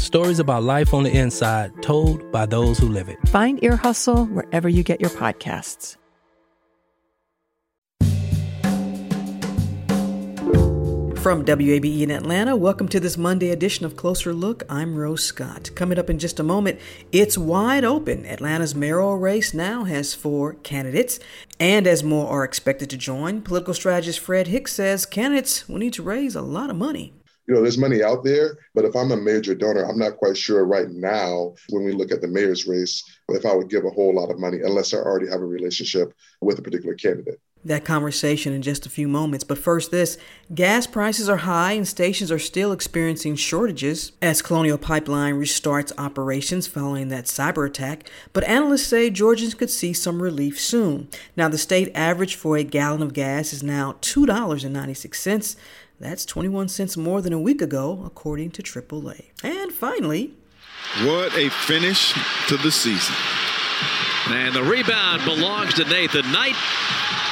stories about life on the inside told by those who live it. Find Ear Hustle wherever you get your podcasts. From WABE in Atlanta, welcome to this Monday edition of Closer Look. I'm Rose Scott. Coming up in just a moment, it's wide open. Atlanta's mayoral race now has four candidates, and as more are expected to join, political strategist Fred Hicks says candidates will need to raise a lot of money you know, there's money out there, but if I'm a major donor, I'm not quite sure right now when we look at the mayor's race if I would give a whole lot of money unless I already have a relationship with a particular candidate. That conversation in just a few moments. But first, this gas prices are high and stations are still experiencing shortages as Colonial Pipeline restarts operations following that cyber attack. But analysts say Georgians could see some relief soon. Now, the state average for a gallon of gas is now $2.96. That's 21 cents more than a week ago, according to AAA. And finally, what a finish to the season. And the rebound belongs to Nathan Knight.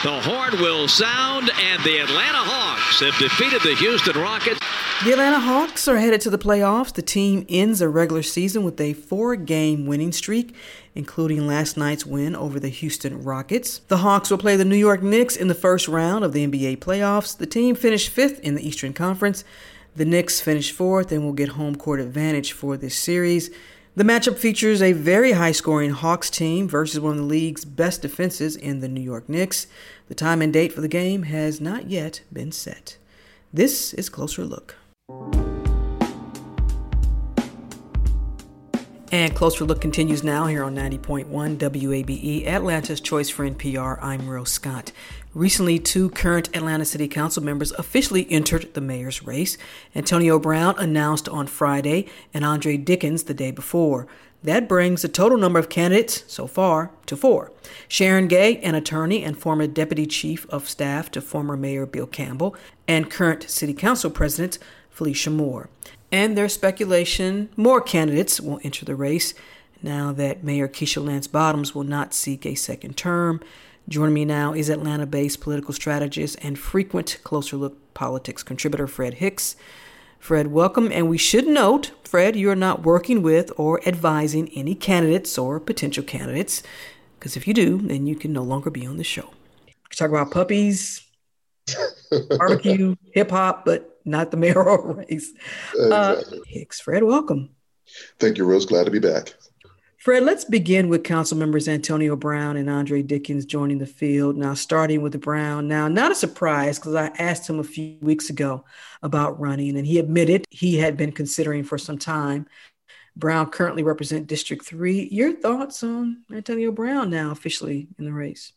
The horn will sound, and the Atlanta Hawks have defeated the Houston Rockets. The Atlanta Hawks are headed to the playoffs. The team ends a regular season with a four game winning streak, including last night's win over the Houston Rockets. The Hawks will play the New York Knicks in the first round of the NBA playoffs. The team finished fifth in the Eastern Conference. The Knicks finished fourth and will get home court advantage for this series. The matchup features a very high scoring Hawks team versus one of the league's best defenses in the New York Knicks. The time and date for the game has not yet been set. This is Closer Look. And Closer Look continues now here on 90.1 WABE, Atlanta's Choice for NPR. I'm Rose Scott. Recently, two current Atlanta City Council members officially entered the mayor's race. Antonio Brown announced on Friday and Andre Dickens the day before. That brings the total number of candidates so far to four. Sharon Gay, an attorney and former deputy chief of staff to former Mayor Bill Campbell, and current City Council President Felicia Moore. And there's speculation more candidates will enter the race now that Mayor Keisha Lance Bottoms will not seek a second term. Joining me now is Atlanta based political strategist and frequent Closer Look Politics contributor Fred Hicks. Fred, welcome. And we should note, Fred, you're not working with or advising any candidates or potential candidates, because if you do, then you can no longer be on the show. We talk about puppies, barbecue, hip hop, but not the mayoral race. Uh, exactly. Uh, Hicks, Fred, welcome. Thank you, Rose. Glad to be back. Fred, let's begin with Council members Antonio Brown and Andre Dickens joining the field. Now, starting with Brown. Now, not a surprise because I asked him a few weeks ago about running, and he admitted he had been considering for some time. Brown currently represent District 3. Your thoughts on Antonio Brown now officially in the race?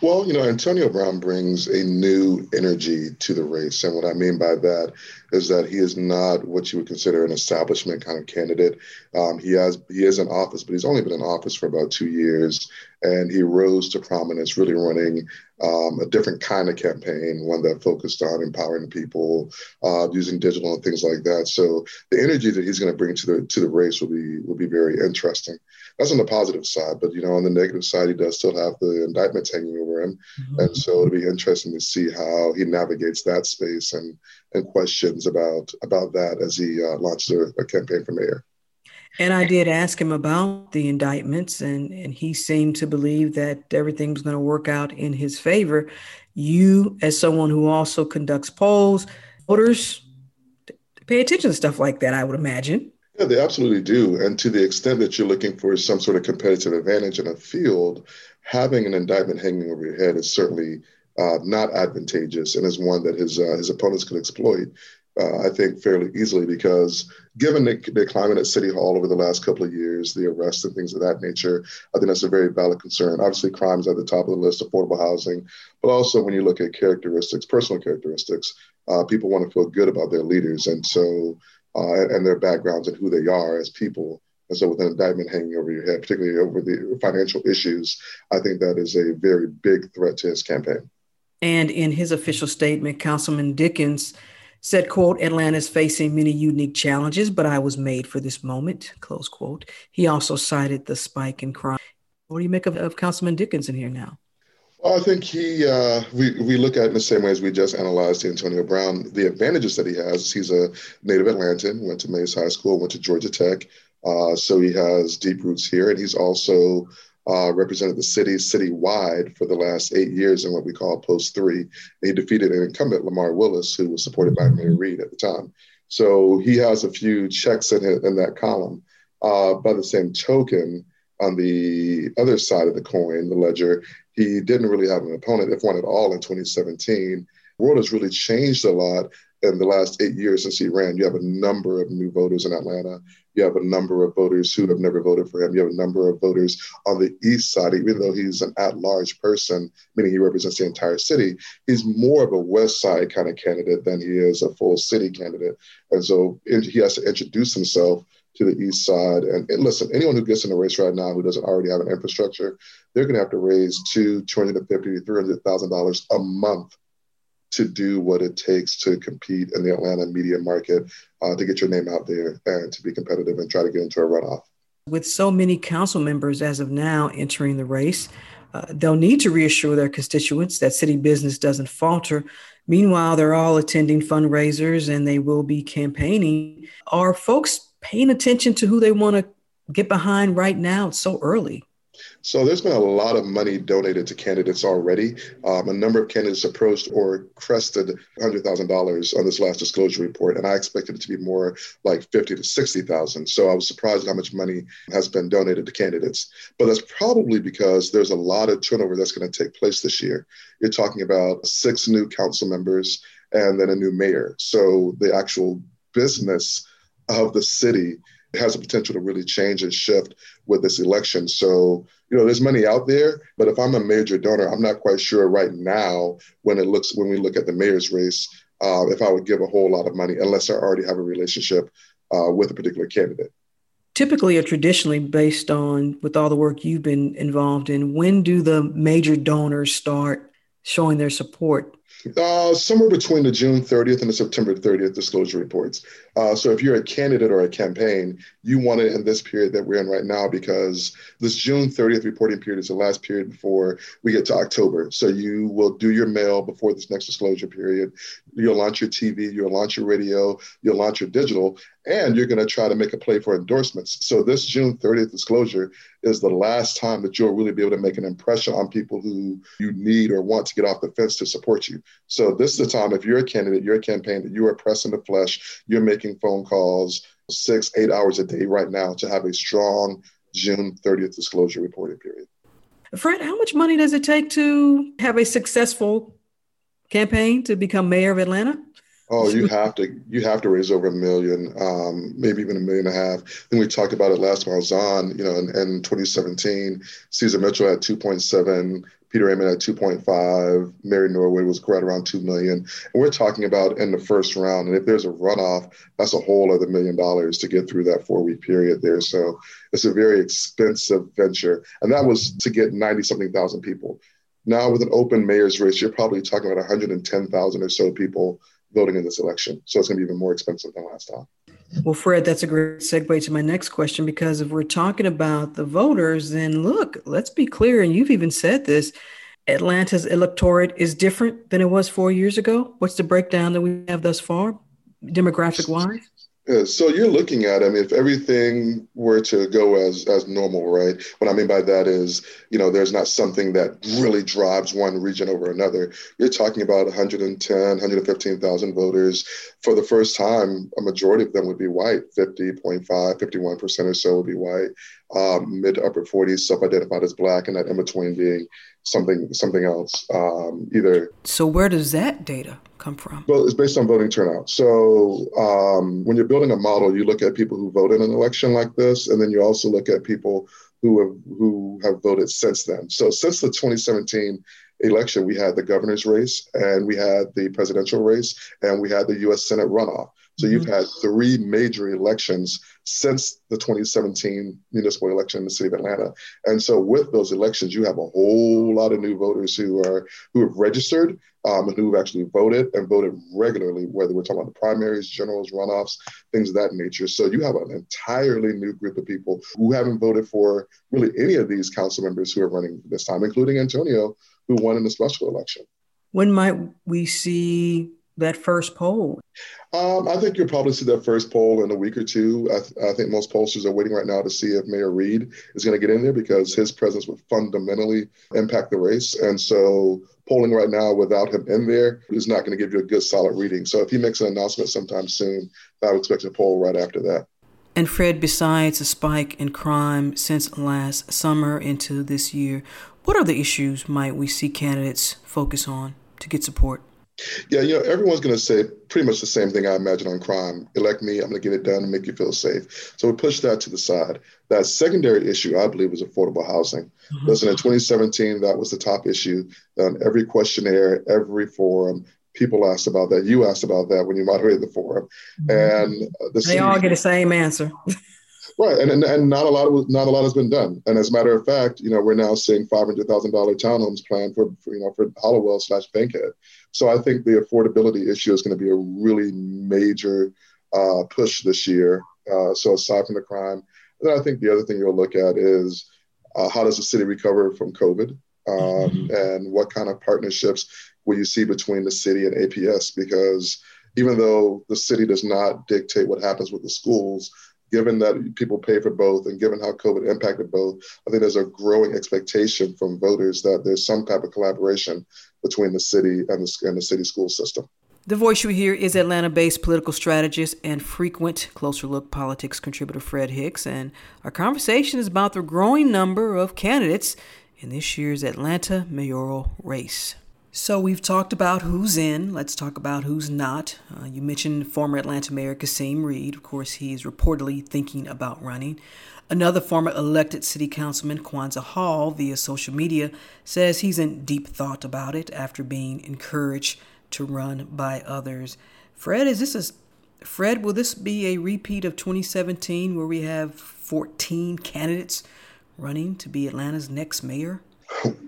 Well, you know, Antonio Brown brings a new energy to the race. And what I mean by that is that he is not what you would consider an establishment kind of candidate. Um, he has he is in office, but he's only been in office for about two years, and he rose to prominence, really running um, a different kind of campaign, one that focused on empowering people, uh, using digital and things like that. So the energy that he's going to bring to the to the race will be will be very interesting. That's on the positive side, but you know, on the negative side, he does still have the indictments hanging over him, mm-hmm. and so it'll be interesting to see how he navigates that space and and questions about about that as he uh, launches a, a campaign for mayor. And I did ask him about the indictments, and, and he seemed to believe that everything was going to work out in his favor. You, as someone who also conducts polls, voters pay attention to stuff like that, I would imagine. Yeah, they absolutely do. And to the extent that you're looking for some sort of competitive advantage in a field, having an indictment hanging over your head is certainly uh, not advantageous and is one that his uh, his opponents could exploit. uh, I think, fairly easily because given the, the, climate at City Hall over the last couple of years, the arrests and things of that nature, I think that's a very valid concern. Obviously, crime is at the top of the list, affordable housing, but also when you look at characteristics, personal characteristics, uh, people want to feel good about their leaders. And so, uh, and their backgrounds and who they are as people. And so, with an indictment hanging over your head, particularly over the financial issues, I think that is a very big threat to his campaign. And in his official statement, Councilman Dickens said, quote, Atlanta is facing many unique challenges, but I was made for this moment, close quote. He also cited the spike in crime. What do you make of, of Councilman Dickens in here now? Well, I think he, uh, we, we look at it in the same way as we just analyzed Antonio Brown. The advantages that he has, he's a native Atlantan, went to Mays High School, went to Georgia Tech. Uh, so he has deep roots here. And he's also uh, represented the city citywide for the last eight years in what we call Post Three. He defeated an incumbent, Lamar Willis, who was supported by Mayor Reed at the time. So he has a few checks in, in that column. Uh, by the same token, on the other side of the coin, the ledger, he didn't really have an opponent, if one at all, in 2017. The world has really changed a lot in the last eight years since he ran. You have a number of new voters in Atlanta. You have a number of voters who have never voted for him. You have a number of voters on the east side, even though he's an at large person, meaning he represents the entire city, he's more of a west side kind of candidate than he is a full city candidate. And so he has to introduce himself to the east side. And, and, listen, anyone who gets in the race right now who doesn't already have an infrastructure, they're going to have to raise two, two hundred and fifty, three hundred thousand dollars a month to do what it takes to compete in the Atlanta media market, uh, to get your name out there and to be competitive and try to get into a runoff. With so many council members as of now entering the race, uh, they'll need to reassure their constituents that city business doesn't falter. Meanwhile, they're all attending fundraisers and they will be campaigning. Are folks paying attention to who they want to get behind right now? It's so early. So there's been a lot of money donated to candidates already. Um, a number of candidates approached or crested $100,000 on this last disclosure report, and I expected it to be more like 50 to 60,000. So I was surprised how much money has been donated to candidates. But that's probably because there's a lot of turnover that's going to take place this year. You're talking about six new council members and then a new mayor. So the actual business of the city has the potential to really change and shift with this election. So, you know, there's money out there, but if I'm a major donor, I'm not quite sure right now when it looks when we look at the mayor's race, uh, if I would give a whole lot of money unless I already have a relationship uh, with a particular candidate. Typically, or traditionally, based on with all the work you've been involved in, when do the major donors start showing their support uh, somewhere between the June 30th and the September 30th disclosure reports. Uh, so if you're a candidate or a campaign, you want it in this period that we're in right now because this June 30th reporting period is the last period before we get to October. So you will do your mail before this next disclosure period. You'll launch your TV, you'll launch your radio, you'll launch your digital, and you're going to try to make a play for endorsements. So this June 30th disclosure is the last time that you'll really be able to make an impression on people who you need or want to get off the fence to support you. So this is the time if you're a candidate, you're a campaign that you are pressing the flesh, you're making phone calls six, eight hours a day right now to have a strong June 30th disclosure reporting period. Fred, how much money does it take to have a successful campaign to become mayor of Atlanta? Oh, you have to you have to raise over a million, um, maybe even a million and a half. I think we talked about it last time I was on. You know, in, in 2017, Ceasar Mitchell had 2.7, Peter Aman had 2.5, Mary Norwood was right around 2 million. And we're talking about in the first round. And if there's a runoff, that's a whole other million dollars to get through that four week period there. So it's a very expensive venture. And that was to get 90 something thousand people. Now with an open mayor's race, you're probably talking about 110,000 or so people voting in this election. So it's going to be even more expensive than last time. Well, Fred, that's a great segue to my next question because if we're talking about the voters, then look, let's be clear, and you've even said this Atlanta's electorate is different than it was four years ago. What's the breakdown that we have thus far, demographic wise? So you're looking at, I mean, if everything were to go as as normal, right? What I mean by that is, you know, there's not something that really drives one region over another. You're talking about 110, 115,000 voters. For the first time, a majority of them would be white, 50.5, 51% or so would be white. Um, mid to upper 40s self-identified as black, and that in between being something something else. Um, either. So where does that data come from? Well, it's based on voting turnout. So um, when you're building a model, you look at people who vote in an election like this, and then you also look at people who have who have voted since then. So since the 2017 election, we had the governor's race, and we had the presidential race, and we had the U.S. Senate runoff. So you've mm-hmm. had three major elections since the 2017 municipal election in the city of Atlanta. And so with those elections, you have a whole lot of new voters who are who have registered um, and who have actually voted and voted regularly, whether we're talking about the primaries, generals, runoffs, things of that nature. So you have an entirely new group of people who haven't voted for really any of these council members who are running this time, including Antonio, who won in the special election. When might we see that first poll? Um, I think you'll probably see that first poll in a week or two. I, th- I, think most pollsters are waiting right now to see if Mayor Reed is going to get in there because his presence would fundamentally impact the race. And so polling right now without him in there is not going to give you a good solid reading. So if he makes an announcement sometime soon, I would expect a poll right after that. And Fred, besides a spike in crime since last summer into this year, what other issues might we see candidates focus on to get support? Yeah, you know, everyone's going to say pretty much the same thing I imagine on crime. Elect me, I'm going to get it done and make you feel safe. So we push that to the side. That secondary issue, I believe, is affordable housing. Mm-hmm. Listen, in 2017, that was the top issue. On every questionnaire, every forum, people asked about that. You asked about that when you moderated the forum, mm-hmm. and the they city, all get the same answer. right, and, and and not a lot of not a lot has been done. And as a matter of fact, you know, we're now seeing five hundred thousand dollar townhomes planned for, for you know for Hollowell slash Bankhead. So I think the affordability issue is going to be a really major uh, push this year. Uh, so aside from the crime, then I think the other thing you'll look at is uh, how does the city recover from COVID, um, mm-hmm. and what kind of partnerships will you see between the city and APS? Because even though the city does not dictate what happens with the schools, given that people pay for both and given how COVID impacted both, I think there's a growing expectation from voters that there's some type of collaboration between the city and the, and the city school system. The voice you hear is Atlanta based political strategist and frequent Closer Look politics contributor Fred Hicks. And our conversation is about the growing number of candidates in this year's Atlanta mayoral race. So we've talked about who's in. Let's talk about who's not. Uh, you mentioned former Atlanta Mayor Kasim Reed. Of course, he is reportedly thinking about running. Another former elected city councilman, Kwanza Hall, via social media, says he's in deep thought about it after being encouraged to run by others. Fred, is this a Fred? Will this be a repeat of 2017, where we have 14 candidates running to be Atlanta's next mayor?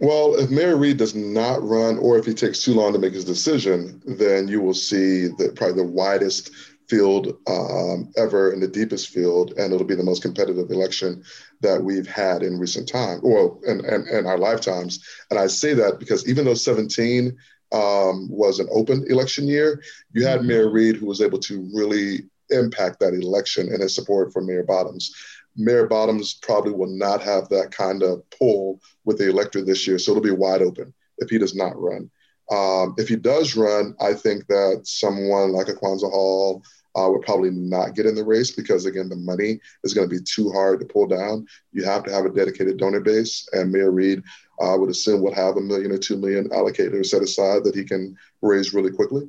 Well, if Mayor Reed does not run, or if he takes too long to make his decision, then you will see the probably the widest field um, ever and the deepest field, and it'll be the most competitive election that we've had in recent time, well, and and, and our lifetimes. And I say that because even though 17 um, was an open election year, you had mm-hmm. Mayor Reed who was able to really impact that election and his support for Mayor Bottoms. Mayor Bottoms probably will not have that kind of pull with the electorate this year, so it'll be wide open if he does not run. Um, if he does run, I think that someone like a Kwanza Hall uh, would probably not get in the race because, again, the money is going to be too hard to pull down. You have to have a dedicated donor base, and Mayor Reed uh, would assume would have a million or two million allocated or set aside that he can raise really quickly.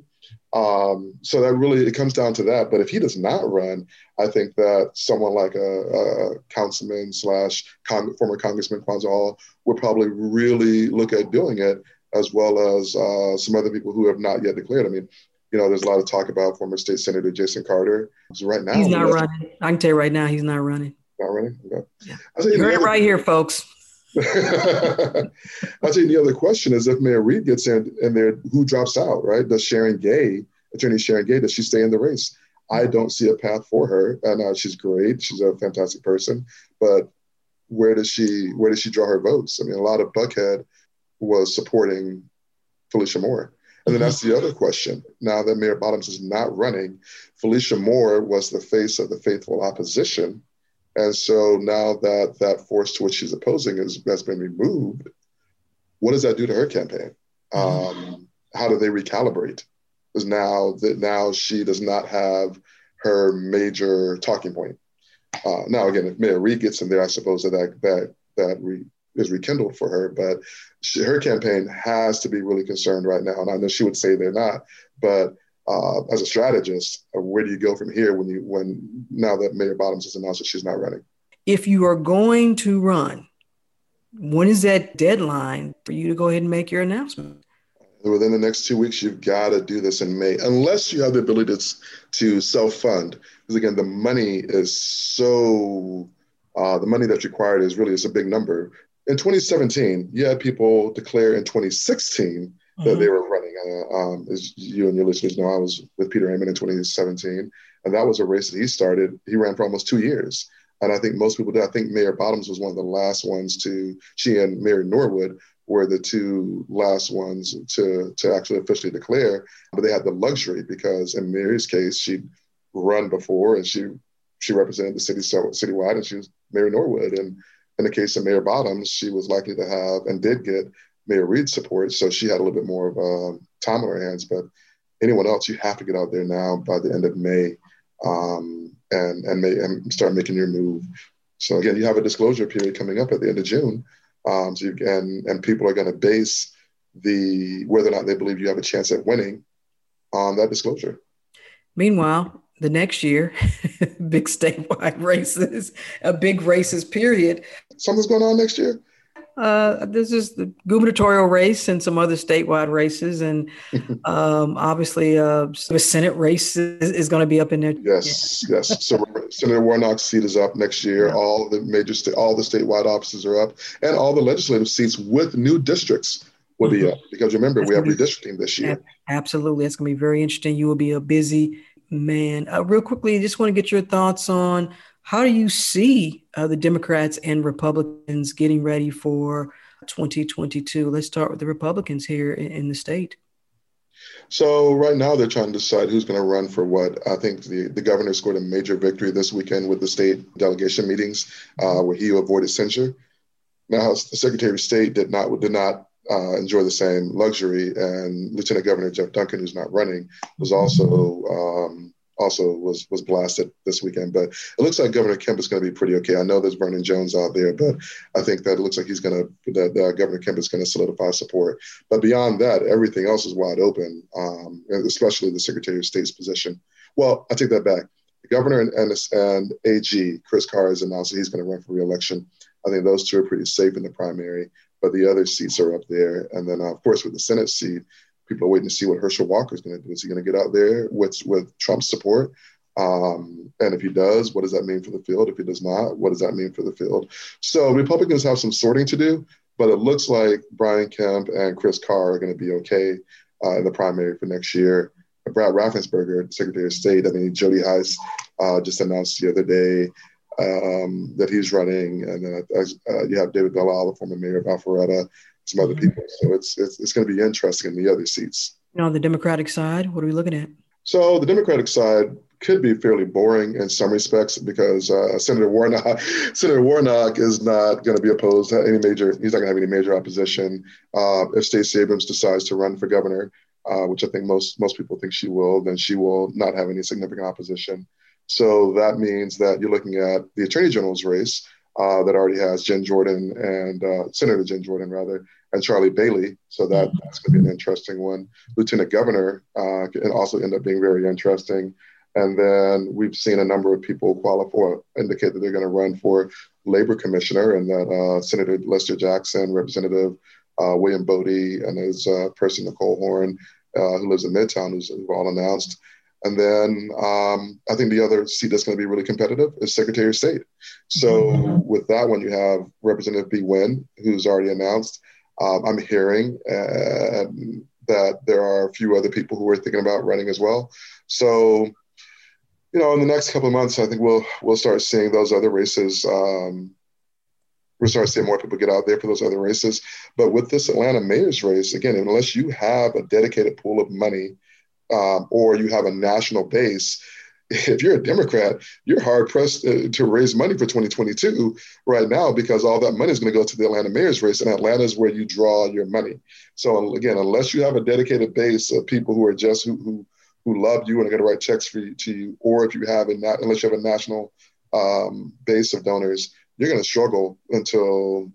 Um, so that really it comes down to that. But if he does not run, I think that someone like a, a councilman slash con- former Congressman Kwanza Hall would probably really look at doing it, as well as uh, some other people who have not yet declared. I mean, you know, there's a lot of talk about former State Senator Jason Carter. So right now, he's not running. I can tell you right now, he's not running. Not running. Okay. Yeah. You heard it right here, folks. I think the other question is if Mayor Reed gets in, in there, who drops out, right? Does Sharon Gay, Attorney Sharon Gay, does she stay in the race? I don't see a path for her. And uh, she's great. She's a fantastic person. But where does she where does she draw her votes? I mean, a lot of Buckhead was supporting Felicia Moore. And then that's the other question. Now that Mayor Bottoms is not running, Felicia Moore was the face of the faithful opposition and so now that that force to which she's opposing is, has been removed, what does that do to her campaign? Mm-hmm. Um, how do they recalibrate? Because now that now she does not have her major talking point. Uh, now again, if Mayor Reed gets in there, I suppose that that that, that re, is rekindled for her. But she, her campaign has to be really concerned right now, and I know she would say they're not. But uh, as a strategist, uh, where do you go from here when you when now that Mayor Bottoms has announced that she's not running? If you are going to run, when is that deadline for you to go ahead and make your announcement? Within the next two weeks, you've got to do this in May, unless you have the ability to, to self fund. Because again, the money is so, uh, the money that's required is really it's a big number. In 2017, you had people declare in 2016 that mm-hmm. they were running. Uh, um, as you and your listeners know, I was with Peter Aman in 2017, and that was a race that he started. He ran for almost two years. And I think most people did. I think Mayor Bottoms was one of the last ones to, she and Mary Norwood were the two last ones to, to actually officially declare. But they had the luxury because in Mary's case, she'd run before and she she represented the city so citywide and she was Mary Norwood. And in the case of Mayor Bottoms, she was likely to have and did get Mayor Reed's support. So she had a little bit more of uh, time on her hands. But anyone else, you have to get out there now by the end of May um, and and, may, and start making your move. So again, you have a disclosure period coming up at the end of June. Um, so you, and and people are going to base the whether or not they believe you have a chance at winning on that disclosure. Meanwhile, the next year, big statewide races, a big races period. Something's going on next year. Uh, this is the gubernatorial race and some other statewide races, and um, obviously, uh, the Senate race is, is going to be up in there. Yes, yeah. yes. So Senator Warnock's seat is up next year. Yeah. All the major state, all the statewide offices are up, and all the legislative seats with new districts will mm-hmm. be up. Because remember, That's we have redistricting this year. Absolutely, it's going to be very interesting. You will be a busy man. Uh, real quickly, just want to get your thoughts on how do you see uh, the Democrats and Republicans getting ready for 2022? Let's start with the Republicans here in, in the state. So right now they're trying to decide who's going to run for what. I think the, the governor scored a major victory this weekend with the state delegation meetings, uh, where he avoided censure. Now the Secretary of State did not did not uh, enjoy the same luxury, and Lieutenant Governor Jeff Duncan, who's not running, was also um, also was was blasted this weekend. But it looks like Governor Kemp is going to be pretty okay. I know there's Vernon Jones out there, but I think that it looks like he's going to that uh, Governor Kemp is going to solidify support. But beyond that, everything else is wide open, um, especially the Secretary of State's position. Well, I take that back. The governor and, and, and AG Chris Carr has announced that he's going to run for reelection. I think those two are pretty safe in the primary, but the other seats are up there. And then, uh, of course, with the Senate seat, people are waiting to see what Herschel Walker is going to do. Is he going to get out there with with Trump's support? Um, and if he does, what does that mean for the field? If he does not, what does that mean for the field? So Republicans have some sorting to do, but it looks like Brian Kemp and Chris Carr are going to be okay uh, in the primary for next year. Brad Raffensperger, Secretary of State, I mean, Jody Hice uh, just announced the other day um, that he's running, and then uh, you have David Belle the former mayor of Alpharetta, some other people. So it's it's, it's going to be interesting in the other seats. on the Democratic side, what are we looking at? So the Democratic side could be fairly boring in some respects because uh, Senator Warnock, Senator Warnock is not going to be opposed to any major. He's not going to have any major opposition uh, if Stacey Abrams decides to run for governor, uh, which I think most most people think she will. Then she will not have any significant opposition. So that means that you're looking at the Attorney General's race, uh, that already has Jen Jordan and uh, Senator Jen Jordan, rather, and Charlie Bailey. So that, mm-hmm. that's going to be an interesting one. Lieutenant Governor uh, can also end up being very interesting. And then we've seen a number of people qualify indicate that they're going to run for labor commissioner, and that uh, Senator Lester Jackson, Representative uh, William Boddie, and his uh, person Nicole Horn, who lives in Midtown, who's, who's all announced. And then um, I think the other seat that's going to be really competitive is Secretary of State. So mm-hmm. with that one, you have Representative Bee Nguyen, who's already announced. Um, I'm hearing uh, that there are a few other people who are thinking about running as well. So, you know, in the next couple of months, I think we'll we'll start seeing those other races. Um, we'll start seeing more people get out there for those other races. But with this Atlanta mayor's race, again, unless you have a dedicated pool of money um, or you have a national base, if you're a Democrat, you're hard pressed to, raise money for 2022 right now because all that money is going to go to the Atlanta mayor's race, and Atlanta is where you draw your money. So again, unless you have a dedicated base of people who are just who who, who love you and are going to write checks for you, to you, or if you have a unless you have a national um, base of donors, you're going to struggle until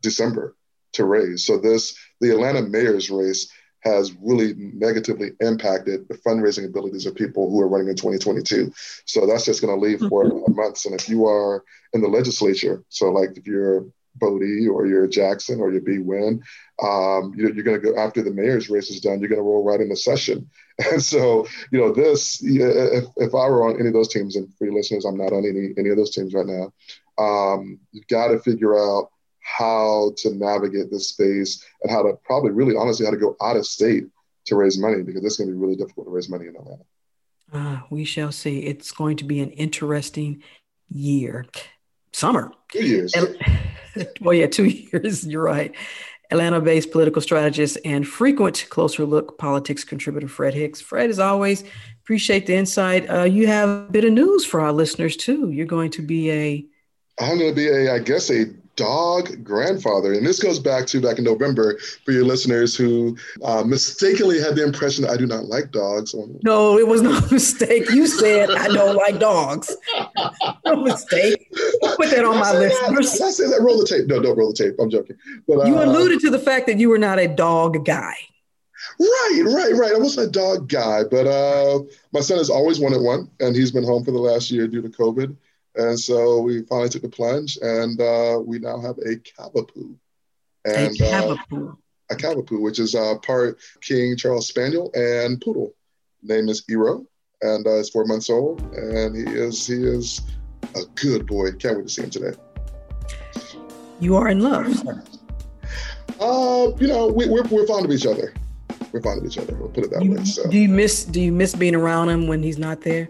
December to raise. So this the Atlanta mayor's race has really negatively impacted the fundraising abilities of people who are running in 2022. So that's just going to leave for mm-hmm. months. And if you are in the legislature, so like if you're Boddie or you're Jackson or you're Bee Nguyen, um, you're, you're going to go after the mayor's race is done. You're going to roll right into session. And so, you know, this if, if I were on any of those teams, and for your listeners, I'm not on any any of those teams right now. Um, you've got to figure out how to navigate this space and how to probably really honestly how to go out of state to raise money because it's going to be really difficult to raise money in Atlanta. Uh, we shall see. It's going to be an interesting year. Summer. Two years. well, yeah, two years. You're right. Atlanta based political strategist and frequent Closer Look politics contributor, Fred Hicks. Fred, as always, appreciate the insight. Uh, you have a bit of news for our listeners, too. You're going to be a. I'm going to be a, I guess, a dog grandfather. And this goes back to back in November for your listeners who uh, mistakenly had the impression that I do not like dogs. No, it was no mistake. You said I don't like dogs. No mistake. Put that on my list. I said that. Roll the tape. No, don't roll the tape. I'm joking. But uh, you alluded to the fact that you were not a dog guy. Right, right, right. I wasn't a dog guy, but uh, my son has always wanted one, and he's been home for the last year due to COVID. And so we finally took the plunge, and uh, we now have a Cavapoo. And, a uh, Cavapoo. Uh, a Cavapoo, which is uh, part King Charles Spaniel and Poodle. Name is Ero, and uh, he's four months old, and he is he is a good boy. Can't wait to see him today. You are in love. Uh, you know, we, we're we're fond of each other. We're fond of each other. We'll put it that you, way. So. Do you miss Do you miss being around him when he's not there?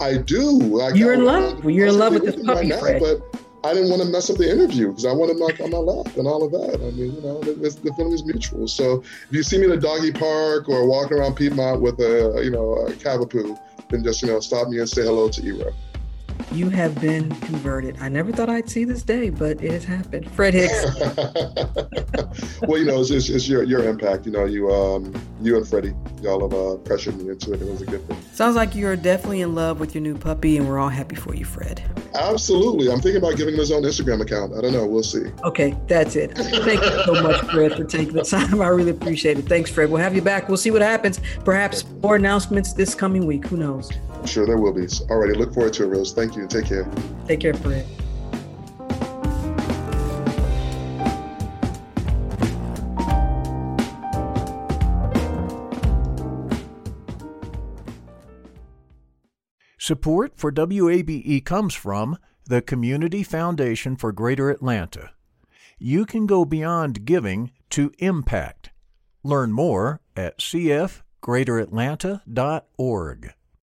I do. Like, You're in love. Well, you're in love with this puppy, right Fred. But I didn't want to mess up the interview because I want him like on my lap and all of that. I mean, you know, the, the feeling is mutual. So if you see me in a doggy park or walking around Piedmont with a, you know, a cavapoo, then just, you know, stop me and say hello to Ero. You have been converted. I never thought I'd see this day, but it has happened. Fred Hicks. well, you know, it's, it's, it's, your your impact. You know, you um you and Freddie, y'all have uh, pressured me into it. It was a good thing. Sounds like you're definitely in love with your new puppy, and we're all happy for you, Fred. Absolutely. I'm thinking about giving him his own Instagram account. I don't know. We'll see. Okay, that's it. Thank you so much, Fred, for taking the time. I really appreciate it. Thanks, Fred. We'll have you back. We'll see what happens. Perhaps more announcements this coming week. Who knows? I'm sure there will be. All righty, look forward to it, Rose. Thank you. Take care. Take care, Fred. Support for WABE comes from the Community Foundation for Greater Atlanta. You can go beyond giving to impact. Learn more at cfgreateratlanta.org.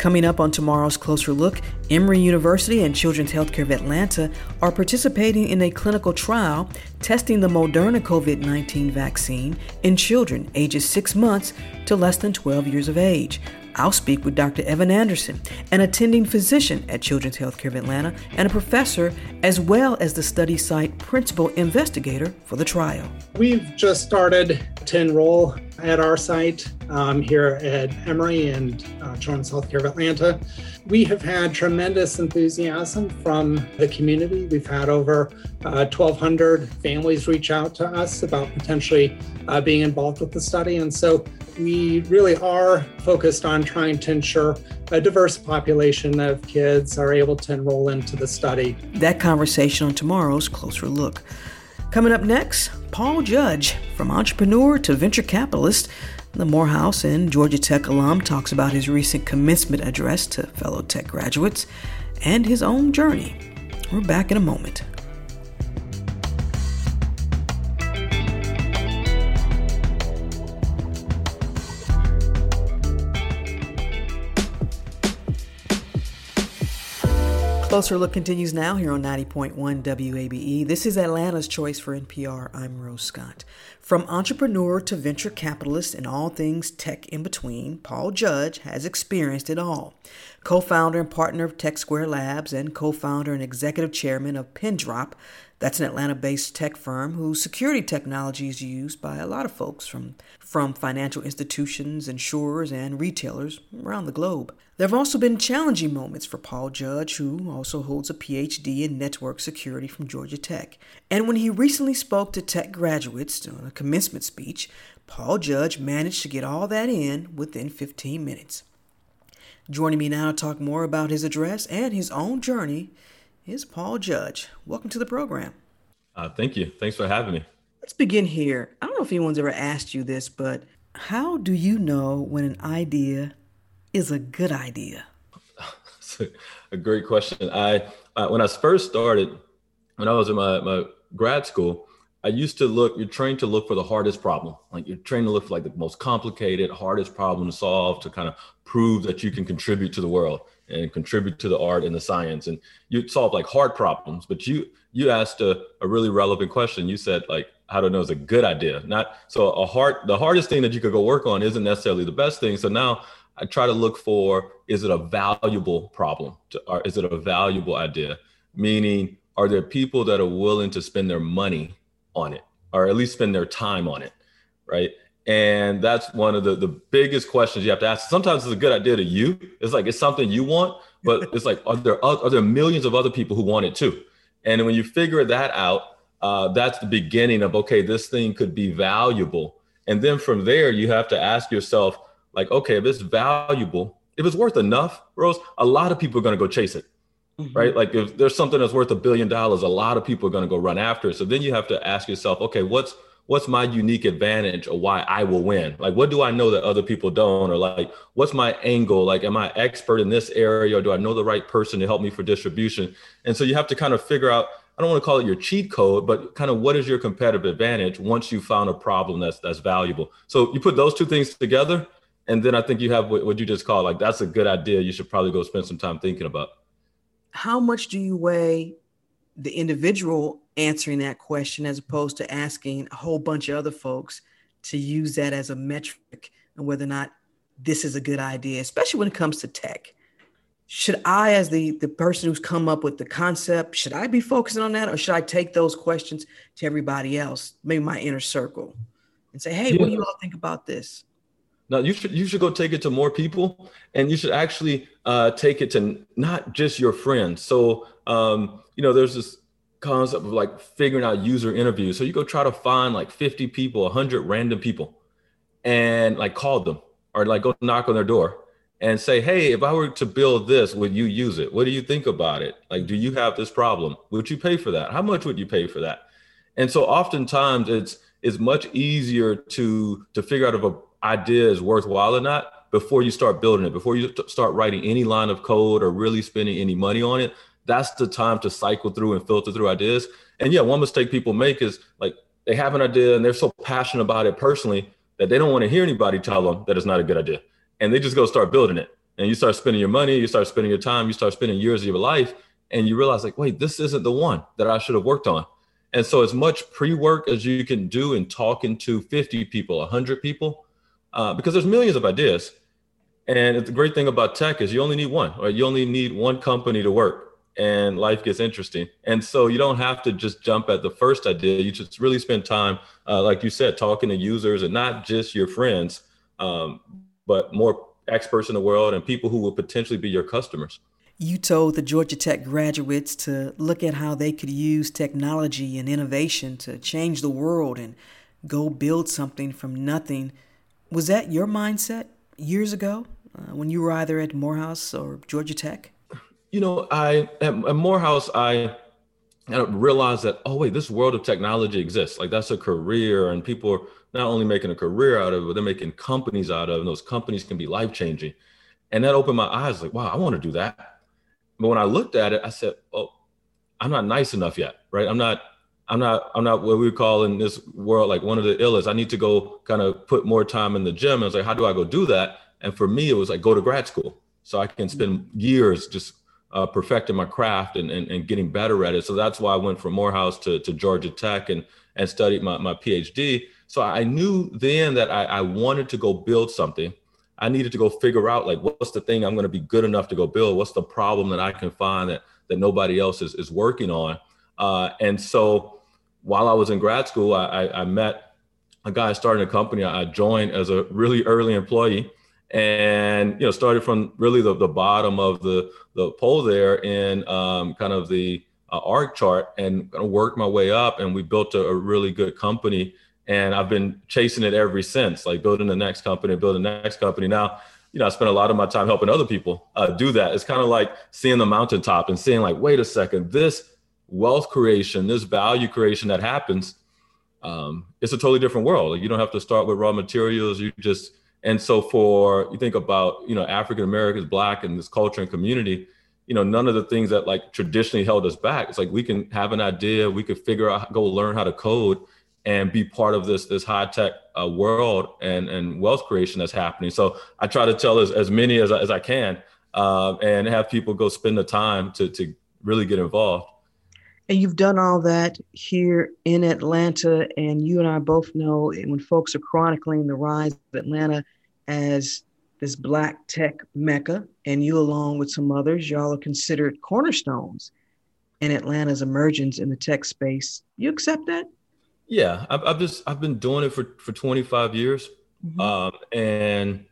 Coming up on tomorrow's Closer Look, Emory University and Children's Healthcare of Atlanta are participating in a clinical trial testing the Moderna COVID 19 vaccine in children ages 6 months to less than 12 years of age. I'll speak with Dr. Evan Anderson, an attending physician at Children's Healthcare of Atlanta and a professor, as well as the study site principal investigator for the trial. We've just started to enroll at our site um, here at Emory and uh, Children's Healthcare of Atlanta. We have had tremendous enthusiasm from the community. We've had over uh, 1,200 families reach out to us about potentially uh, being involved with the study. And so we really are focused on trying to ensure a diverse population of kids are able to enroll into the study. That conversation on tomorrow's Closer Look. Coming up next, Paul Judge, from entrepreneur to venture capitalist. The Morehouse and Georgia Tech alum talks about his recent commencement address to fellow tech graduates and his own journey. We're back in a moment. Closer Look continues now here on 90.1 WABE. This is Atlanta's Choice for NPR. I'm Rose Scott. From entrepreneur to venture capitalist and all things tech in between, Paul Judge has experienced it all. Co founder and partner of Tech Square Labs and co founder and executive chairman of Pindrop, that's an Atlanta based tech firm whose security technology is used by a lot of folks from, from financial institutions, insurers, and retailers around the globe. There have also been challenging moments for Paul Judge, who also holds a PhD in network security from Georgia Tech. And when he recently spoke to tech graduates on a commencement speech, Paul Judge managed to get all that in within 15 minutes. Joining me now to talk more about his address and his own journey is Paul Judge. Welcome to the program. Uh, thank you. Thanks for having me. Let's begin here. I don't know if anyone's ever asked you this, but how do you know when an idea is a good idea? A, great question. I uh, when I first started, when I was in my, my grad school, I used to look. You're trained to look for the hardest problem. Like you're trained to look for like the most complicated, hardest problem to solve to kind of prove that you can contribute to the world and contribute to the art and the science and you'd solve like hard problems but you you asked a, a really relevant question you said like how to know is a good idea not so a hard the hardest thing that you could go work on isn't necessarily the best thing so now i try to look for is it a valuable problem to, or is it a valuable idea meaning are there people that are willing to spend their money on it or at least spend their time on it right and that's one of the, the biggest questions you have to ask. Sometimes it's a good idea to you. It's like it's something you want, but it's like are there are there millions of other people who want it too? And when you figure that out, uh, that's the beginning of okay, this thing could be valuable. And then from there, you have to ask yourself, like, okay, if it's valuable, if it's worth enough, Rose, a lot of people are going to go chase it. Mm-hmm. Right. Like if there's something that's worth a billion dollars, a lot of people are going to go run after it. So then you have to ask yourself, okay, what's what's my unique advantage or why I will win? Like, what do I know that other people don't? Or like, what's my angle? Like, am I expert in this area or do I know the right person to help me for distribution? And so you have to kind of figure out, I don't want to call it your cheat code, but kind of what is your competitive advantage once you found a problem that's that's valuable. So you put those two things together, and then I think you have what, what you just called like that's a good idea. You should probably go spend some time thinking about. How much do you weigh the individual answering that question as opposed to asking a whole bunch of other folks to use that as a metric and whether or not this is a good idea, especially when it comes to tech. Should I, as the, the person who's come up with the concept, should I be focusing on that or should I take those questions to everybody else, maybe my inner circle, and say, hey, yeah. what do you all think about this? No, you should you should go take it to more people, and you should actually uh, take it to not just your friends. So um, you know, there's this concept of like figuring out user interviews. So you go try to find like 50 people, 100 random people, and like call them or like go knock on their door and say, hey, if I were to build this, would you use it? What do you think about it? Like, do you have this problem? Would you pay for that? How much would you pay for that? And so oftentimes it's it's much easier to to figure out if an idea is worthwhile or not before you start building it, before you start writing any line of code or really spending any money on it that's the time to cycle through and filter through ideas. And yeah, one mistake people make is like they have an idea and they're so passionate about it personally that they don't want to hear anybody tell them that it's not a good idea. And they just go start building it. And you start spending your money, you start spending your time, you start spending years of your life, and you realize, like, wait, this isn't the one that I should have worked on. And so, as much pre work as you can do in talking to 50 people, 100 people, uh, because there's millions of ideas. And the great thing about tech is you only need one, you only need one company to work and life gets interesting. And so you don't have to just jump at the first idea. You just really spend time, uh, like you said, talking to users and not just your friends, um, but more experts in the world and people who will potentially be your customers. You told the Georgia Tech graduates to look at how they could use technology and innovation to change the world and go build something from nothing. Was that your mindset years ago uh, when you were either at Morehouse or Georgia Tech? you know, I at, at Morehouse, I, I realized that oh wait, this world of technology exists. Like that's a career, and people are not only making a career out of it, but they're making companies out of it. And those companies can be life changing. And that opened my eyes. Like, wow, I want to do that. But when I looked at it, I said, oh, I'm not nice enough yet, right? I'm not. I'm not. I'm not what we call in this world like one of the illest. I need to go kind of put more time in the gym. I was like, how do I go do that? And for me, it was like go to grad school so I can spend years just uh, perfecting my craft and, and, and getting better at it. So that's why I went from Morehouse to, to Georgia Tech and, and studied my, my PhD. So I knew then that I, I wanted to go build something. I needed to go figure out like what's the thing I'm going to be good enough to go build. What's the problem that I can find that that nobody else is, is working on. Uh, and so while I was in grad school, I, I, I met a guy starting a company. I joined as a really early employee and you know started from really the, the bottom of the the pole there in um, kind of the uh, org chart and worked my way up and we built a, a, really good company. And i've been chasing it ever since like building the next company building the next company. Now you know i spend a lot of my time helping other people uh, do that. It's kind of like seeing the mountaintop and seeing like wait a second this wealth creation this value creation that happens um, it's a totally different world you don't have to start with raw materials you just and so for you think about, you know, African Americans, black and this culture and community, you know, none of the things that like traditionally held us back. It's like we can have an idea, we could figure out, go learn how to code and be part of this this high tech uh, world and and wealth creation that's happening. So I try to tell as, as many as, as I can uh, and have people go spend the time to to really get involved. And you've done all that here in Atlanta. And you and I both know when folks are chronicling the rise of Atlanta as this black tech mecca, and you, along with some others, y'all are considered cornerstones in Atlanta's emergence in the tech space. You accept that? Yeah, I've, I've just I've been doing it for for 25 years, mm-hmm. um, and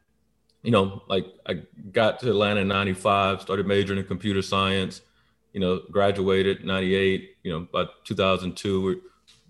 you know, like I got to Atlanta in '95, started majoring in computer science, you know, graduated 98, you know, by 2002, we're,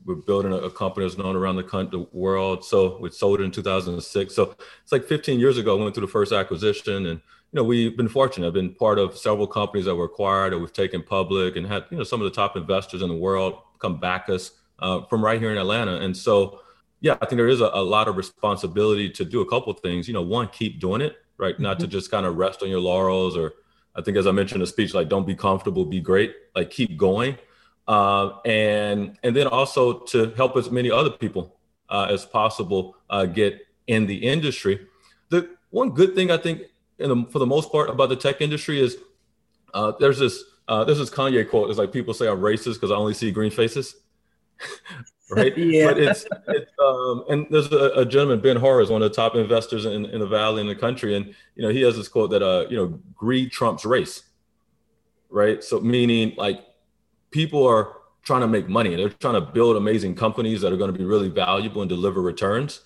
we're building a, a company that's known around the, country, the world. So we sold it in 2006. So it's like 15 years ago, I went through the first acquisition and, you know, we've been fortunate. I've been part of several companies that were acquired or we've taken public and had, you know, some of the top investors in the world come back us uh, from right here in Atlanta. And so, yeah, I think there is a, a lot of responsibility to do a couple of things. You know, one, keep doing it, right? Mm-hmm. Not to mm-hmm. just kind of rest on your laurels or, I think, as I mentioned in the speech, like don't be comfortable, be great, like keep going, uh, and and then also to help as many other people uh, as possible uh, get in the industry. The one good thing I think, the, for the most part, about the tech industry is uh, there's this uh, this Kanye quote. It's like people say I'm racist because I only see green faces. right? yeah. But it's, it's um, and there's a, a, gentleman, Ben Horowitz, one of the top investors in, in the valley in the country, and you know he has this quote that uh, you know, greed trumps race, right? So meaning like people are trying to make money, they're trying to build amazing companies that are going to be really valuable and deliver returns.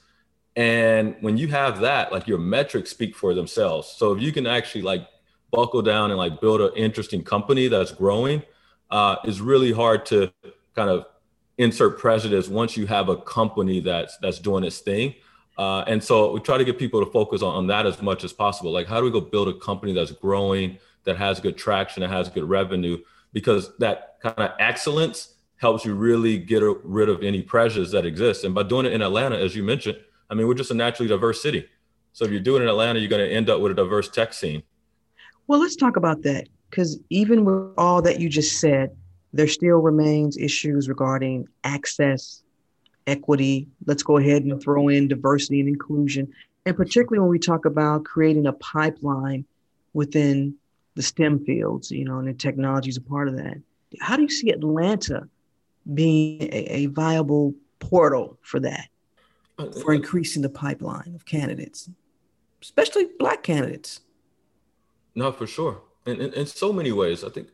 And when you have that, like your metrics speak for themselves. So if you can actually like buckle down and like build an interesting company that's growing, uh, is really hard to kind of insert prejudice once you have a company that's that's doing its thing. Uh, and so we try to get people to focus on, on that as much as possible. Like, how do we go build a company that's growing, that has good traction, that has good revenue? Because that kind of excellence helps you really get rid of any pressures that exist. And by doing it in Atlanta, as you mentioned, I mean, we're just a naturally diverse city. So if you do it in Atlanta, you're going to end up with a diverse tech scene. Well, let's talk about that because even with all that you just said, there still remains issues regarding access, equity. Let's go ahead and throw in diversity and inclusion. And particularly when we talk about creating a pipeline within the STEM fields, you know, and the technology is a part of that. How do you see Atlanta being a, a viable portal for that, for increasing the pipeline of candidates, especially Black candidates? No, for sure. In, in so many ways. I think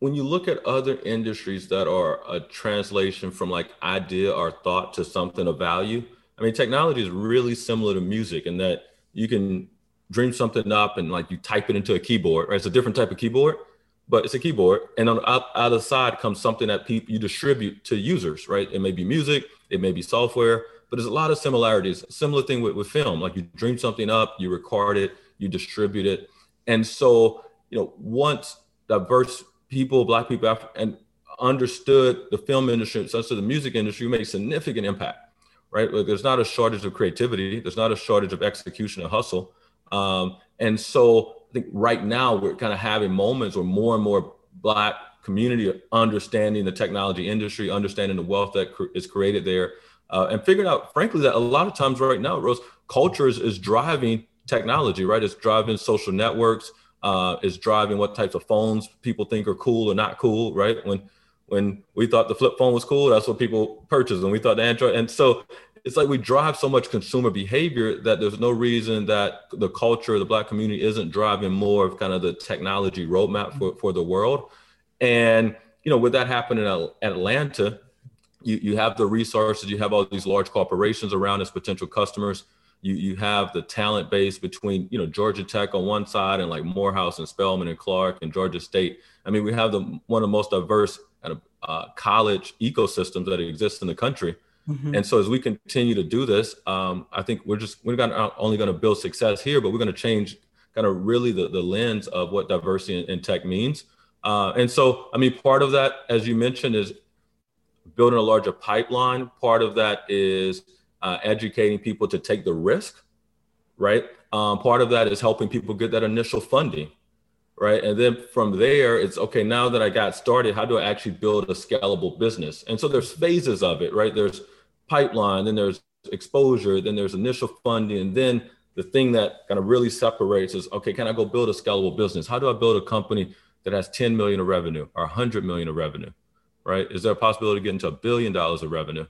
when you look at other industries that are a translation from like idea or thought to something of value, I mean, technology is really similar to music in that you can dream something up and like you type it into a keyboard, right? It's a different type of keyboard, but it's a keyboard. And on the other side comes something that people you distribute to users, right? It may be music, it may be software, but there's a lot of similarities. Similar thing with, with film, like you dream something up, you record it, you distribute it. And so, you know, once diverse people, black people, After, and understood the film industry, such as the music industry, made significant impact. Right? Like there's not a shortage of creativity. There's not a shortage of execution and hustle. Um, and so I think right now we're kind of having moments where more and more black community understanding the technology industry, understanding the wealth that cr- is created there, uh, and figuring out, frankly, that a lot of times right now, Rose, culture is, is driving technology, right? It's driving social networks uh, is driving what types of phones people think are cool or not cool, right? When when we thought the flip phone was cool, that's what people purchased, and we thought the Android. And so it's like we drive so much consumer behavior that there's no reason that the culture, the black community, isn't driving more of kind of the technology roadmap for for the world. And you know, with that happening in Atlanta, you you have the resources, you have all these large corporations around as potential customers you you have the talent base between you know Georgia Tech on one side and like Morehouse and Spelman and Clark and Georgia State. I mean, we have the one of the most diverse kind of uh, college ecosystems that exists in the country. Mm-hmm. And so as we continue to do this, um, I think we're just we're not only going to build success here, but we're going to change kind of really the, the lens of what diversity in, in tech means. Uh, and so, I mean, part of that, as you mentioned, is building a larger pipeline. Part of that is uh, educating people to take the risk, right? Um, part of that is helping people get that initial funding, right? And then from there, it's okay, now that I got started, how do I actually build a scalable business? And so there's phases of it, right? There's pipeline, then there's exposure, then there's initial funding, and then the thing that kind of really separates is okay, can I go build a scalable business? How do I build a company that has 10 million of revenue or 100 million of revenue, right? Is there a possibility to get into a billion dollars of revenue?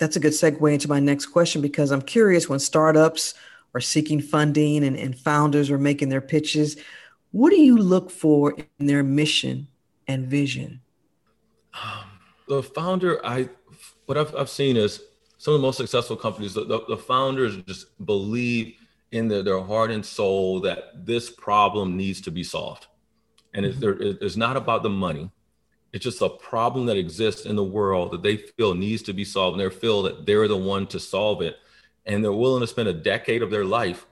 That's a good segue into my next question because I'm curious when startups are seeking funding and, and founders are making their pitches, what do you look for in their mission and vision? Um, the founder, I what I've, I've seen is some of the most successful companies, the, the, the founders just believe in their, their heart and soul that this problem needs to be solved. And mm-hmm. it's, it's not about the money it's just a problem that exists in the world that they feel needs to be solved and they feel that they're the one to solve it and they're willing to spend a decade of their life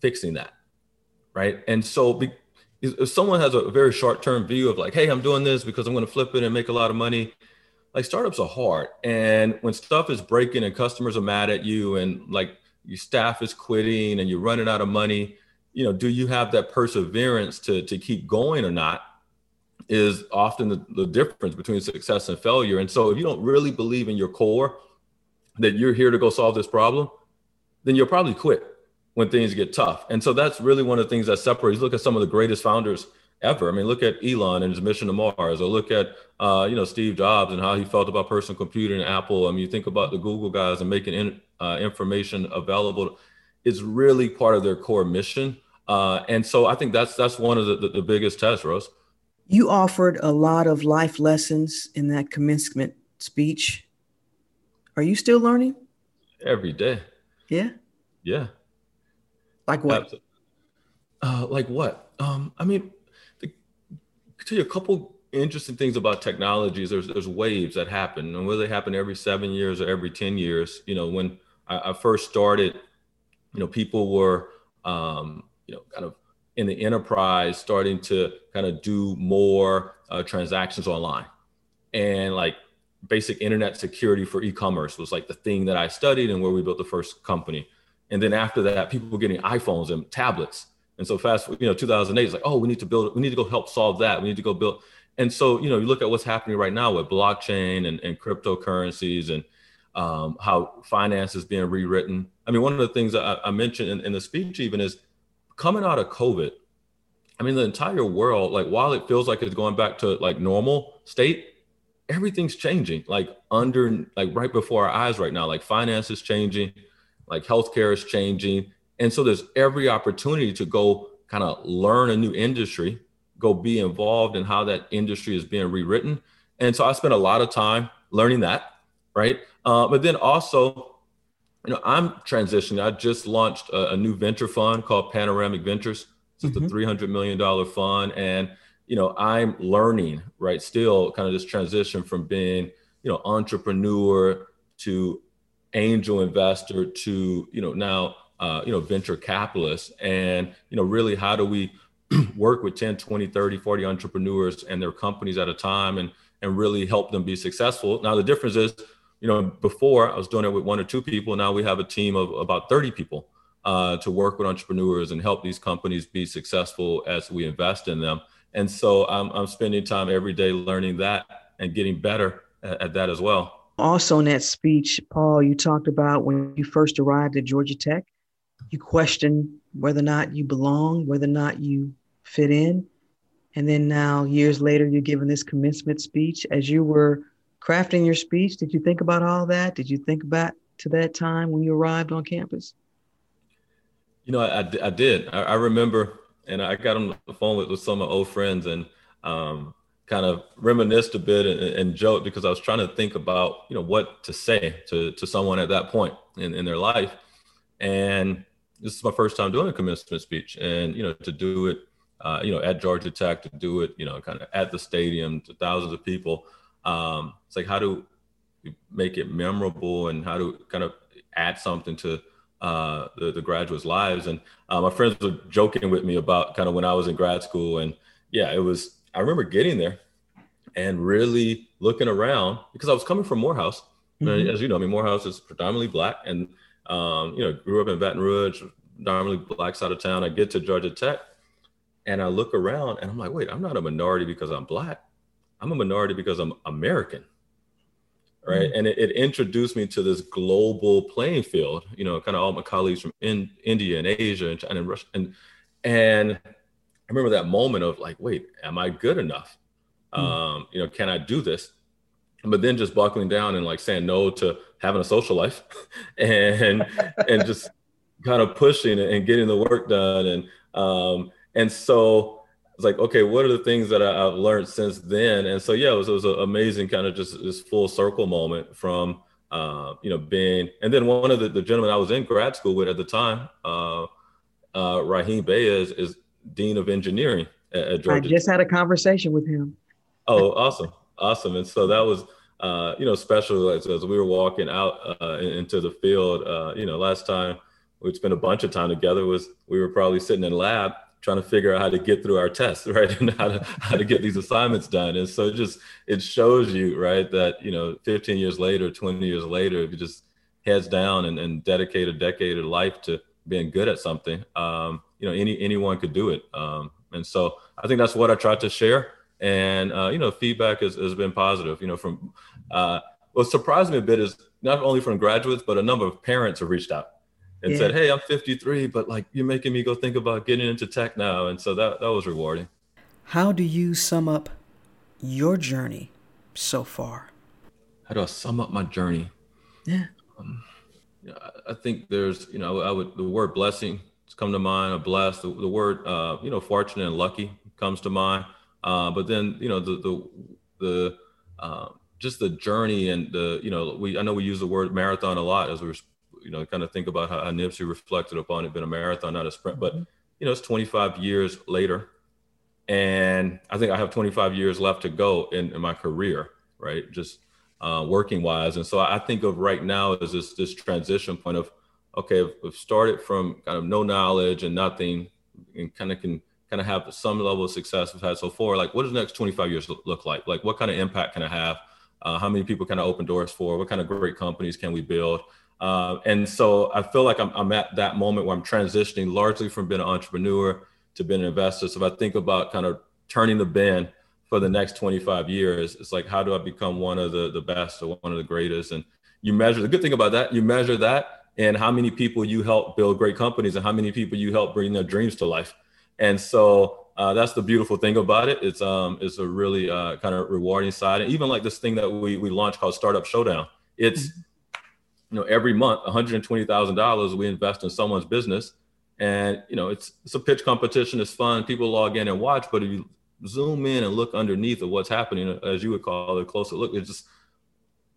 fixing that right? And so if someone has a very short-term view of like hey i'm doing this because i'm going to flip it and make a lot of money like startups are hard and when stuff is breaking and customers are mad at you and like your staff is quitting and you're running out of money you know do you have that perseverance to to keep going or not is often the, the difference between success and failure. And so if you don't really believe in your core that you're here to go solve this problem, then you'll probably quit when things get tough. And so that's really one of the things that separates. Look at some of the greatest founders ever. I mean, look at Elon and his mission to Mars, or look at uh, you know Steve Jobs and how he felt about personal computing and Apple. I mean, you think about the Google guys and making in, uh, information available. It's really part of their core mission. Uh, and so I think that's that's one of the, the, the biggest tests, Rose. You offered a lot of life lessons in that commencement speech. Are you still learning? Every day. Yeah. Yeah. Like what? Uh, like what? Um, I mean, to tell you a couple interesting things about technologies. There's there's waves that happen, and whether they happen every seven years or every ten years. You know, when I, I first started, you know, people were, um, you know, kind of in the enterprise starting to kind of do more uh, transactions online. And like basic internet security for e-commerce was like the thing that i studied and where we built the first company. And then after that people were getting iphones and tablets. And so fast you know 2008 is like oh we need to build we need to go help solve that. We need to go build and so you know you look at what's happening right now with blockchain and, and cryptocurrencies and um, how finance is being rewritten. I mean one of the things I, I mentioned in, in the speech even is coming out of COVID, I mean, the entire world, like while it feels like it's going back to like normal state, everything's changing like under like right before our eyes right now. Like finance is changing, like healthcare is changing. And so there's every opportunity to go kind of learn a new industry, go be involved in how that industry is being rewritten. And so I spent a lot of time learning that, right? Uh, but then also you know, I'm transitioning. I just launched a, a new venture fund called Panoramic Ventures. It's mm-hmm. a $300 million fund. And, you know, I'm learning, right, still kind of this transition from being, you know, entrepreneur to angel investor to, you know, now, uh, you know, venture capitalist. And, you know, really, how do we work with 10, 20, 30, 40 entrepreneurs and their companies at a time and, and really help them be successful? Now, the difference is, you know, before I was doing it with one or two people. Now we have a team of about 30 people uh, to work with entrepreneurs and help these companies be successful as we invest in them. And so I'm, I'm spending time every day learning that and getting better at, at that as well. Also, in that speech, Paul, you talked about when you first arrived at Georgia Tech, you questioned whether or not you belong, whether or not you fit in. And then now, years later, you're giving this commencement speech. As you were crafting your speech, did you think about all that? Did you think back to that time when you arrived on campus? You know, I, I did. I, I remember, and I got on the phone with, with some of my old friends and um, kind of reminisced a bit and, and joked because I was trying to think about, you know, what to say to, to someone at that point in, in their life. And this is my first time doing a commencement speech. And, you know, to do it, uh, you know, at Georgia Tech, to do it, you know, kind of at the stadium to thousands of people. Um, it's like, how do we make it memorable and how to kind of add something to uh, the, the graduates' lives. And uh, my friends were joking with me about kind of when I was in grad school. And yeah, it was, I remember getting there and really looking around because I was coming from Morehouse. Mm-hmm. As you know, I mean, Morehouse is predominantly black and, um, you know, grew up in Baton Rouge, predominantly black side of town. I get to Georgia Tech and I look around and I'm like, wait, I'm not a minority because I'm black. I'm a minority because I'm American right mm-hmm. and it, it, introduced me to this global playing field you know kind of all my colleagues from in, india and asia and china and russia and and i remember that moment of like wait am i good enough mm-hmm. um you know can i do this but then just buckling down and like saying no to having a social life and and just kind of pushing and getting the work done and um and so was like, okay, what are the things that I, have learned since then? And so, yeah, it was, it was an amazing kind of just this full circle moment from, uh, you know, being, and then one of the, the gentlemen I was in grad school with at the time, uh, uh, Raheem Beyah is, is Dean of Engineering at, at Georgia. I just had a conversation with him. Oh, awesome. Awesome. And so that was, uh, you know, special as, as we were walking out uh, into the field, uh, you know, last time we'd spent a bunch of time together was we were probably sitting in lab trying to figure out how to get through our tests, right? And how to how to get these assignments done. And so it just it shows you, right, that you know, 15 years later, 20 years later, if you just heads down and, and dedicate a decade of life to being good at something, um, you know, any anyone could do it. Um, and so I think that's what I tried to share. And uh, you know, feedback has, has been positive. You know, from uh, what surprised me a bit is not only from graduates, but a number of parents have reached out and yeah. said, "Hey, I'm 53, but like you're making me go think about getting into tech now." And so that that was rewarding. How do you sum up your journey so far? How do I sum up my journey? Yeah. Um, yeah, I think there's, you know, I would the word blessing has come to mind. A blessed. The, the word, uh, you know, fortunate and lucky comes to mind. Uh, but then, you know, the the the uh, just the journey and the, you know, we I know we use the word marathon a lot as we were you know, kind of think about how, Nipsey reflected upon it, been a marathon, not a sprint. But, mm-hmm. you know, it's 25 years later. And I think I have 25 years left to go in, in my career, right? Just uh, working wise. And so I think of right now as this, this transition point of, okay, I've, I've started from kind of no knowledge and nothing and kind of can kind of have some level of success we've had so far. Like, what does the next 25 years look like? Like, what kind of impact can I have? Uh, how many people can I open doors for? What kind of great companies can we build? Uh, and so I feel like I'm, I'm at that moment where I'm transitioning largely from being an entrepreneur to being an investor. So if I think about kind of turning the bend for the next 25 years, it's like, how do I become one of the, the best or one of the greatest? And you measure the good thing about that, you measure that and how many people you help build great companies and how many people you help bring their dreams to life. And so uh, that's the beautiful thing about it. It's um it's a really uh, kind of rewarding side. And even like this thing that we we launched called Startup Showdown. It's mm-hmm you know, every month, $120,000 we invest in someone's business. And, you know, it's, it's a pitch competition. It's fun. People log in and watch, but if you zoom in and look underneath of what's happening, as you would call it, a closer look, it's just,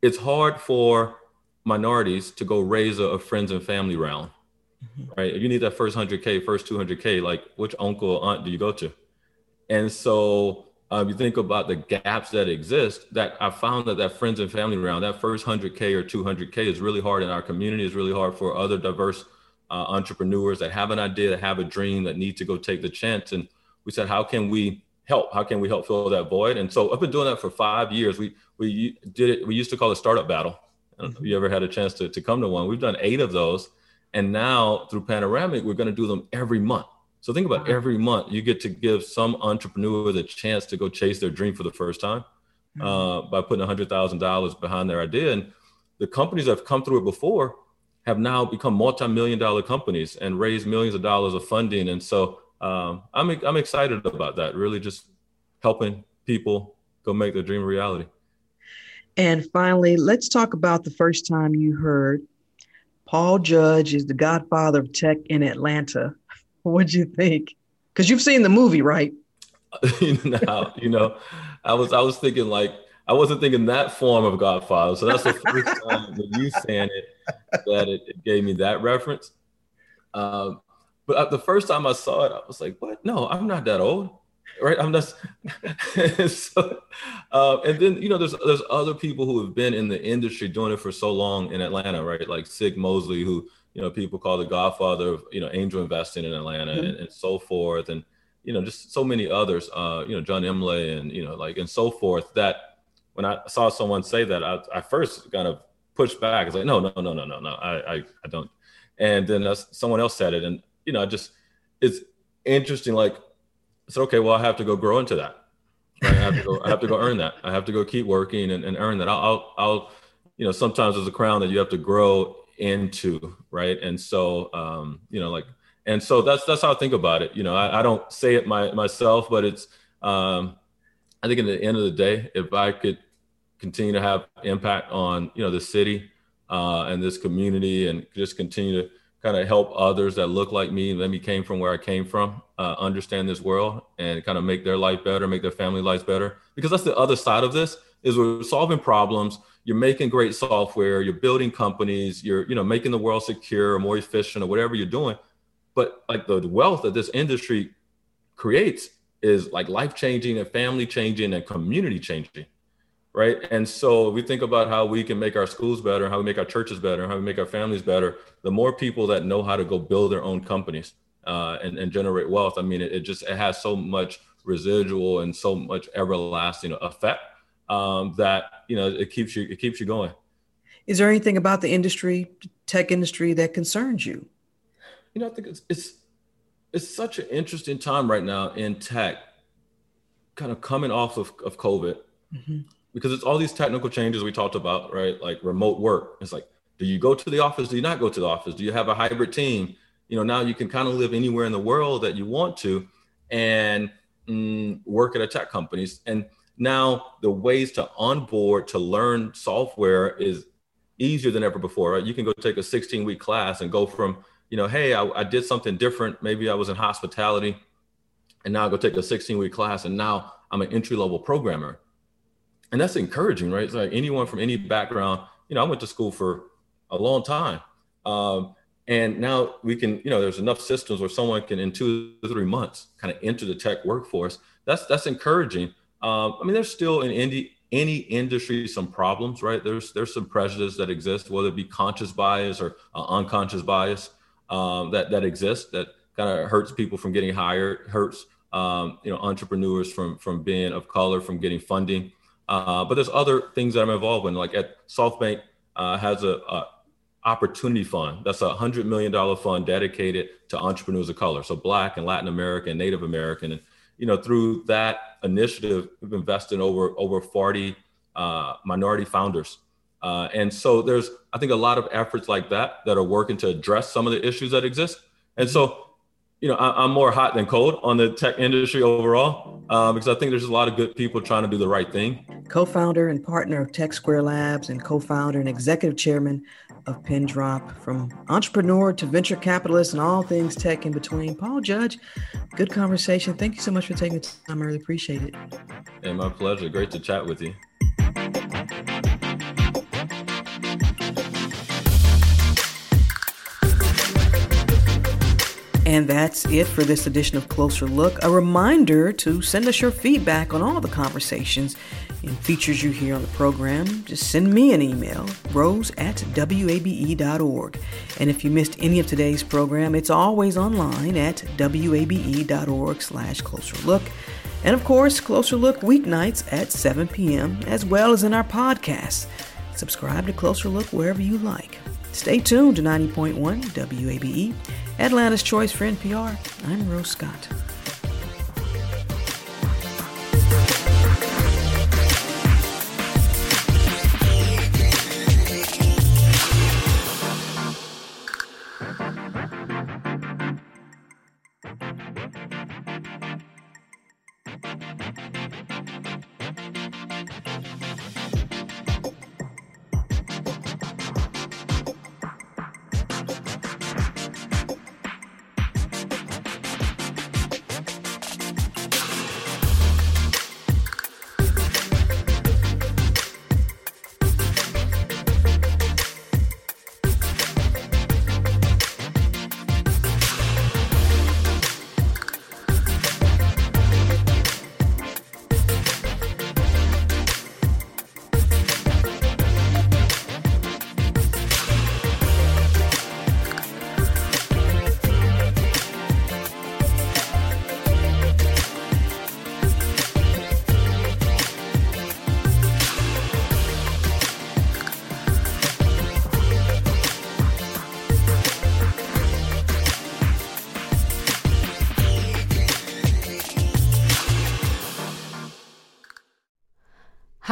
it's hard for minorities to go raise a, a friends and family round, mm-hmm. right? If you need that first 100K, first 200K, like which uncle or aunt do you go to? And so um, you think about the gaps that exist that i found that that friends and family round that first 100k or 200k is really hard in our community. Is really hard for other diverse uh, entrepreneurs that have an idea that have a dream that need to go take the chance. And we said how can we help? How can we help fill that void? And so i've been doing that for five years. We we did it we used to call it startup battle. I don't know if you ever had a chance to, to come to one. We've done eight of those. And now through panoramic we're going to do them every month so think about uh-huh. every month you get to give some entrepreneur the chance to go chase their dream for the first time mm-hmm. uh, by putting hundred thousand dollars behind their idea. And the companies that have come through it before, have now become multi-million dollar companies and raised millions of dollars of funding. And so um, I'm I'm excited about that. Really, just helping people go make their dream a reality. And finally, let's talk about the first time you heard Paul Judge is the godfather of tech in Atlanta. What'd you think? Because you've seen the movie, right? now, you know, I was I was thinking like I wasn't thinking that form of Godfather. So that's the first time that you saying it that it, it, gave me that reference. Um, but uh, the first time I saw it, I was like, "What? No, I'm not that old." right? I'm just so, uh, and then you know, there's there's other people who have been in the industry doing it for so long in Atlanta, right? Like Sig Mosley, who you know people call the Godfather of you know angel investing in Atlanta, mm-hmm. and, and, so forth, and you know just so many others, uh, you know John Imlay, and you know like and so forth. That when I saw someone say that, I, I first kind of pushed back. It's like, no, no, no, no, no, no, I, I, I don't. And then uh, someone else said it, and you know, I just it's interesting, like so okay, well, I have to go grow into that. Right? I have to go, I have to go earn that. I have to go keep working and, and earn that. I'll, I'll, I'll, you know, sometimes there's a crown that you have to grow into, right? And so, um, you know, like, and so that's that's how I think about it. You know, I, I don't say it my, myself, but it's, um, I think at the end of the day, if I could continue to have impact on you know the city uh, and this community, and just continue to kind of help others that look like me, that me came from where I came from, uh, understand this world and kind of make their life better, make their family lives better. Because that's the other side of this is we're solving problems. You're making great software. You're building companies. You're you know making the world secure or more efficient or whatever you're doing. But like the wealth that this industry creates is like life changing and family changing and community changing right? And so we think about how we can make our schools better, how we make our churches better, how we make our families better. The more people that know how to go build their own companies uh, and, and generate wealth, I mean, it, it, just it has so much residual and so much everlasting effect um, that you know it keeps you it keeps you going. Is there anything about the industry, tech industry, that concerns you? You know, I think it's it's it's such an interesting time right now in tech, kind of coming off of, of COVID. Mm-hmm because it's all these technical changes we talked about, right? Like remote work. It's like, do you go to the office? Do you not go to the office? Do you have a hybrid team? You know, now you can kind of live anywhere in the world that you want to and mm, work at a tech companies. And now the ways to onboard to learn software is easier than ever before, right? You can go take a 16 week class and go from, you know, hey, I, I did something different. Maybe I was in hospitality and now I go take a 16 week class and now I'm an entry level programmer and that's encouraging, right? It's like anyone from any background. You know, I went to school for a long time, um, and now we can. You know, there's enough systems where someone can in two or three months kind of enter the tech workforce. That's that's encouraging. Um, I mean, there's still in any industry some problems, right? There's there's some prejudice that exist, whether it be conscious bias or uh, unconscious bias um, that that exists that kind of hurts people from getting hired, hurts um, you know entrepreneurs from from being of color, from getting funding. Uh, but there's other things that I'm involved in. Like at SoftBank uh, has a, a, opportunity fund. That's a hundred million dollar fund dedicated to entrepreneurs of color, so Black and Latin American, Native American, and you know through that initiative, we've invested in over over 40 uh, minority founders. Uh, and so there's, I think, a lot of efforts like that that are working to address some of the issues that exist. And so you know, I, am more hot than cold on the tech industry overall uh, because I think there's a lot of good people trying to do the right thing. Co-founder and partner of Tech Square Labs and co-founder and executive chairman of Pindrop, from entrepreneur to venture capitalist and all things tech in between. Paul Judge, good conversation. Thank you so much for taking the time. I really appreciate it. Hey, my pleasure. Great to chat with you. And that's it for this edition of Closer Look. A reminder to send us your feedback on all the conversations and features you hear on the program. Just send me an email, rose at wabe.org. And if you missed any of today's program, it's always online at wabe.org slash closer look. And of course, Closer Look weeknights at 7 p.m., as well as in our podcasts. Subscribe to Closer Look wherever you like. Stay tuned to 90.1 WABE Atlanta's Choice for NPR. I'm Rose Scott.